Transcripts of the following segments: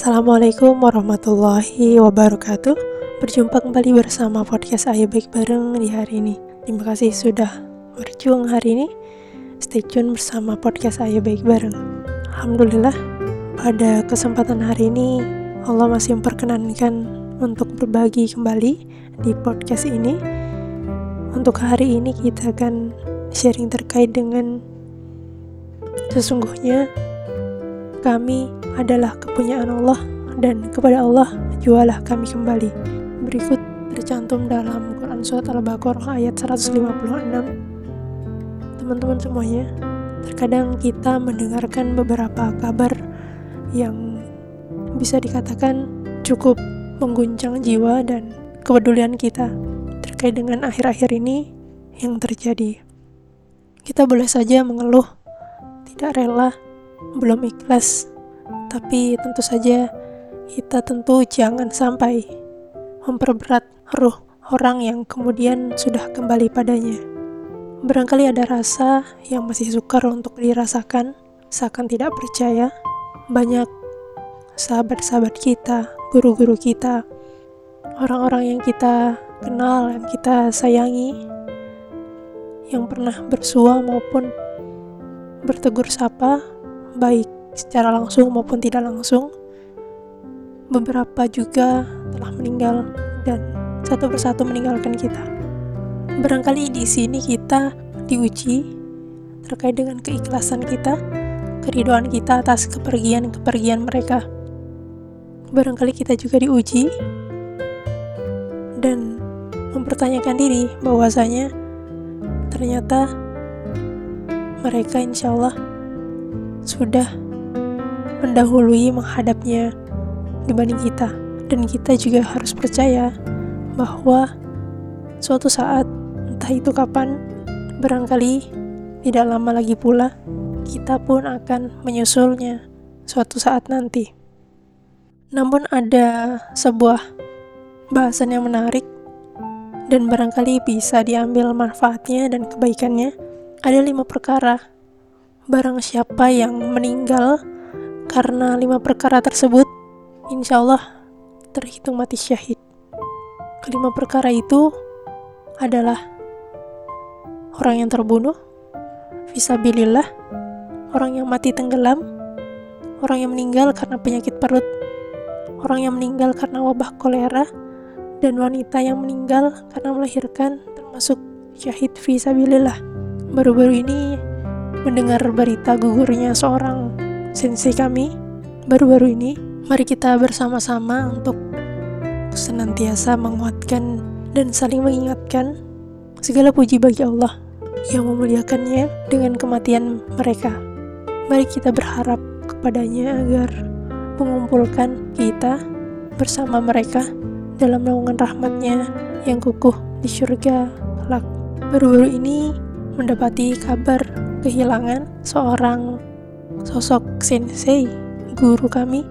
Assalamualaikum warahmatullahi wabarakatuh. Berjumpa kembali bersama podcast Ayo Baik Bareng di hari ini. Terima kasih sudah berjuang hari ini. Stay tune bersama podcast Ayo Baik Bareng. Alhamdulillah pada kesempatan hari ini Allah masih memperkenankan untuk berbagi kembali di podcast ini. Untuk hari ini kita akan sharing terkait dengan Sesungguhnya kami adalah kepunyaan Allah dan kepada Allah jualah kami kembali. Berikut tercantum dalam Quran Surat Al-Baqarah ayat 156. Teman-teman semuanya, terkadang kita mendengarkan beberapa kabar yang bisa dikatakan cukup mengguncang jiwa dan kepedulian kita terkait dengan akhir-akhir ini yang terjadi. Kita boleh saja mengeluh, tidak rela, belum ikhlas tapi tentu saja kita tentu jangan sampai memperberat ruh orang yang kemudian sudah kembali padanya. Barangkali ada rasa yang masih sukar untuk dirasakan, seakan tidak percaya. Banyak sahabat-sahabat kita, guru-guru kita, orang-orang yang kita kenal, yang kita sayangi, yang pernah bersua maupun bertegur sapa, baik secara langsung maupun tidak langsung. Beberapa juga telah meninggal dan satu persatu meninggalkan kita. Barangkali di sini kita diuji terkait dengan keikhlasan kita, keridoan kita atas kepergian-kepergian mereka. Barangkali kita juga diuji dan mempertanyakan diri bahwasanya ternyata mereka insya Allah sudah mendahului menghadapnya dibanding kita. Dan kita juga harus percaya bahwa suatu saat, entah itu kapan, barangkali tidak lama lagi pula, kita pun akan menyusulnya suatu saat nanti. Namun ada sebuah bahasan yang menarik dan barangkali bisa diambil manfaatnya dan kebaikannya. Ada lima perkara. Barang siapa yang meninggal karena lima perkara tersebut, insya Allah terhitung mati syahid. Kelima perkara itu adalah orang yang terbunuh, visabilillah, orang yang mati tenggelam, orang yang meninggal karena penyakit perut, orang yang meninggal karena wabah kolera, dan wanita yang meninggal karena melahirkan termasuk syahid visabilillah. Baru-baru ini mendengar berita gugurnya seorang sensei kami baru-baru ini, mari kita bersama-sama untuk senantiasa menguatkan dan saling mengingatkan segala puji bagi Allah yang memuliakannya dengan kematian mereka. Mari kita berharap kepadanya agar mengumpulkan kita bersama mereka dalam naungan rahmatnya yang kukuh di surga. Baru-baru ini mendapati kabar kehilangan seorang sosok sensei, guru kami,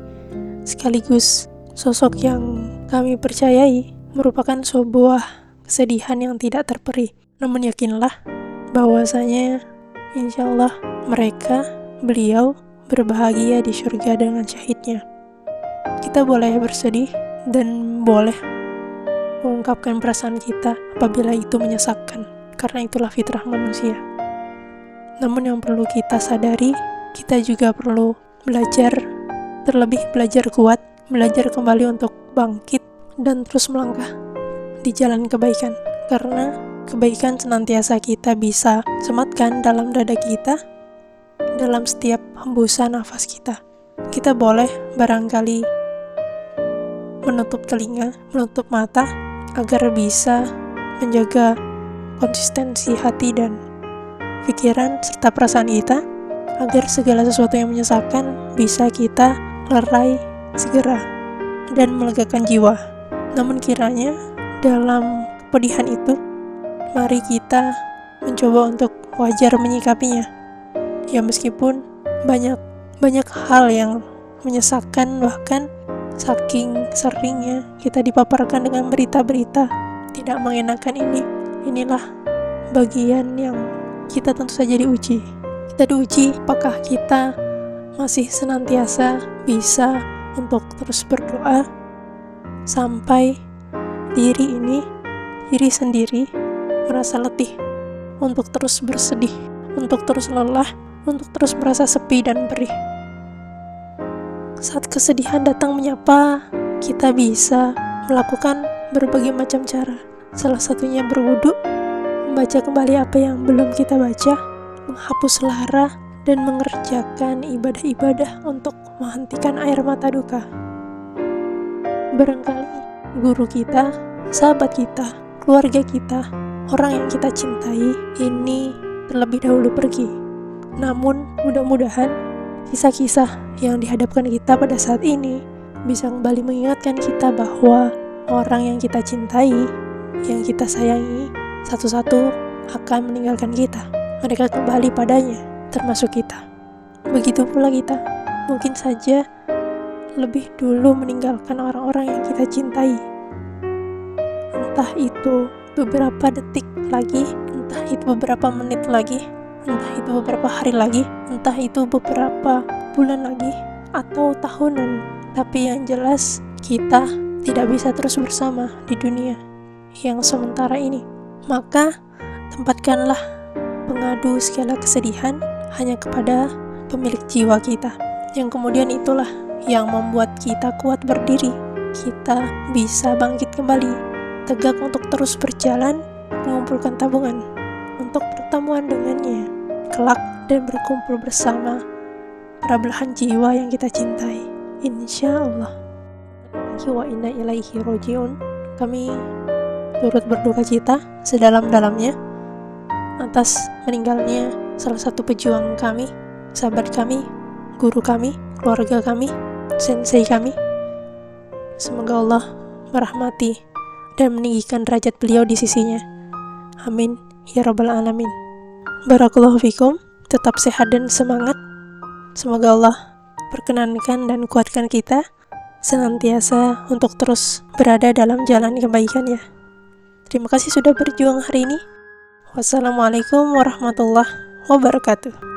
sekaligus sosok yang kami percayai merupakan sebuah kesedihan yang tidak terperi. Namun yakinlah bahwasanya insya Allah mereka, beliau, berbahagia di surga dengan syahidnya. Kita boleh bersedih dan boleh mengungkapkan perasaan kita apabila itu menyesakkan, karena itulah fitrah manusia. Namun yang perlu kita sadari kita juga perlu belajar, terlebih belajar kuat, belajar kembali untuk bangkit dan terus melangkah di jalan kebaikan. Karena kebaikan senantiasa kita bisa sematkan dalam dada kita, dalam setiap hembusan nafas kita. Kita boleh barangkali menutup telinga, menutup mata, agar bisa menjaga konsistensi hati dan pikiran serta perasaan kita agar segala sesuatu yang menyesakkan bisa kita lerai segera dan melegakan jiwa. Namun kiranya dalam kepedihan itu, mari kita mencoba untuk wajar menyikapinya. Ya meskipun banyak banyak hal yang menyesakkan bahkan saking seringnya kita dipaparkan dengan berita-berita tidak mengenakan ini. Inilah bagian yang kita tentu saja diuji kita diuji apakah kita masih senantiasa bisa untuk terus berdoa sampai diri ini, diri sendiri merasa letih untuk terus bersedih, untuk terus lelah, untuk terus merasa sepi dan perih. Saat kesedihan datang menyapa, kita bisa melakukan berbagai macam cara. Salah satunya berwudhu, membaca kembali apa yang belum kita baca, menghapus lara, dan mengerjakan ibadah-ibadah untuk menghentikan air mata duka. Barangkali guru kita, sahabat kita, keluarga kita, orang yang kita cintai ini terlebih dahulu pergi. Namun, mudah-mudahan kisah-kisah yang dihadapkan kita pada saat ini bisa kembali mengingatkan kita bahwa orang yang kita cintai, yang kita sayangi, satu-satu akan meninggalkan kita. Mereka kembali padanya, termasuk kita. Begitu pula kita, mungkin saja lebih dulu meninggalkan orang-orang yang kita cintai. Entah itu beberapa detik lagi, entah itu beberapa menit lagi, entah itu beberapa hari lagi, entah itu beberapa bulan lagi, atau tahunan. Tapi yang jelas, kita tidak bisa terus bersama di dunia yang sementara ini. Maka, tempatkanlah pengadu segala kesedihan hanya kepada pemilik jiwa kita. Yang kemudian itulah yang membuat kita kuat berdiri. Kita bisa bangkit kembali, tegak untuk terus berjalan, mengumpulkan tabungan untuk pertemuan dengannya, kelak dan berkumpul bersama para belahan jiwa yang kita cintai. Insya Allah. Rojiun. Kami turut berduka cita sedalam-dalamnya atas meninggalnya salah satu pejuang kami, sahabat kami, guru kami, keluarga kami, sensei kami. Semoga Allah merahmati dan meninggikan derajat beliau di sisinya. Amin. Ya Rabbal Alamin. Barakallahu fikum. Tetap sehat dan semangat. Semoga Allah perkenankan dan kuatkan kita senantiasa untuk terus berada dalam jalan kebaikan ya. Terima kasih sudah berjuang hari ini. Wassalamualaikum warahmatullahi wabarakatuh.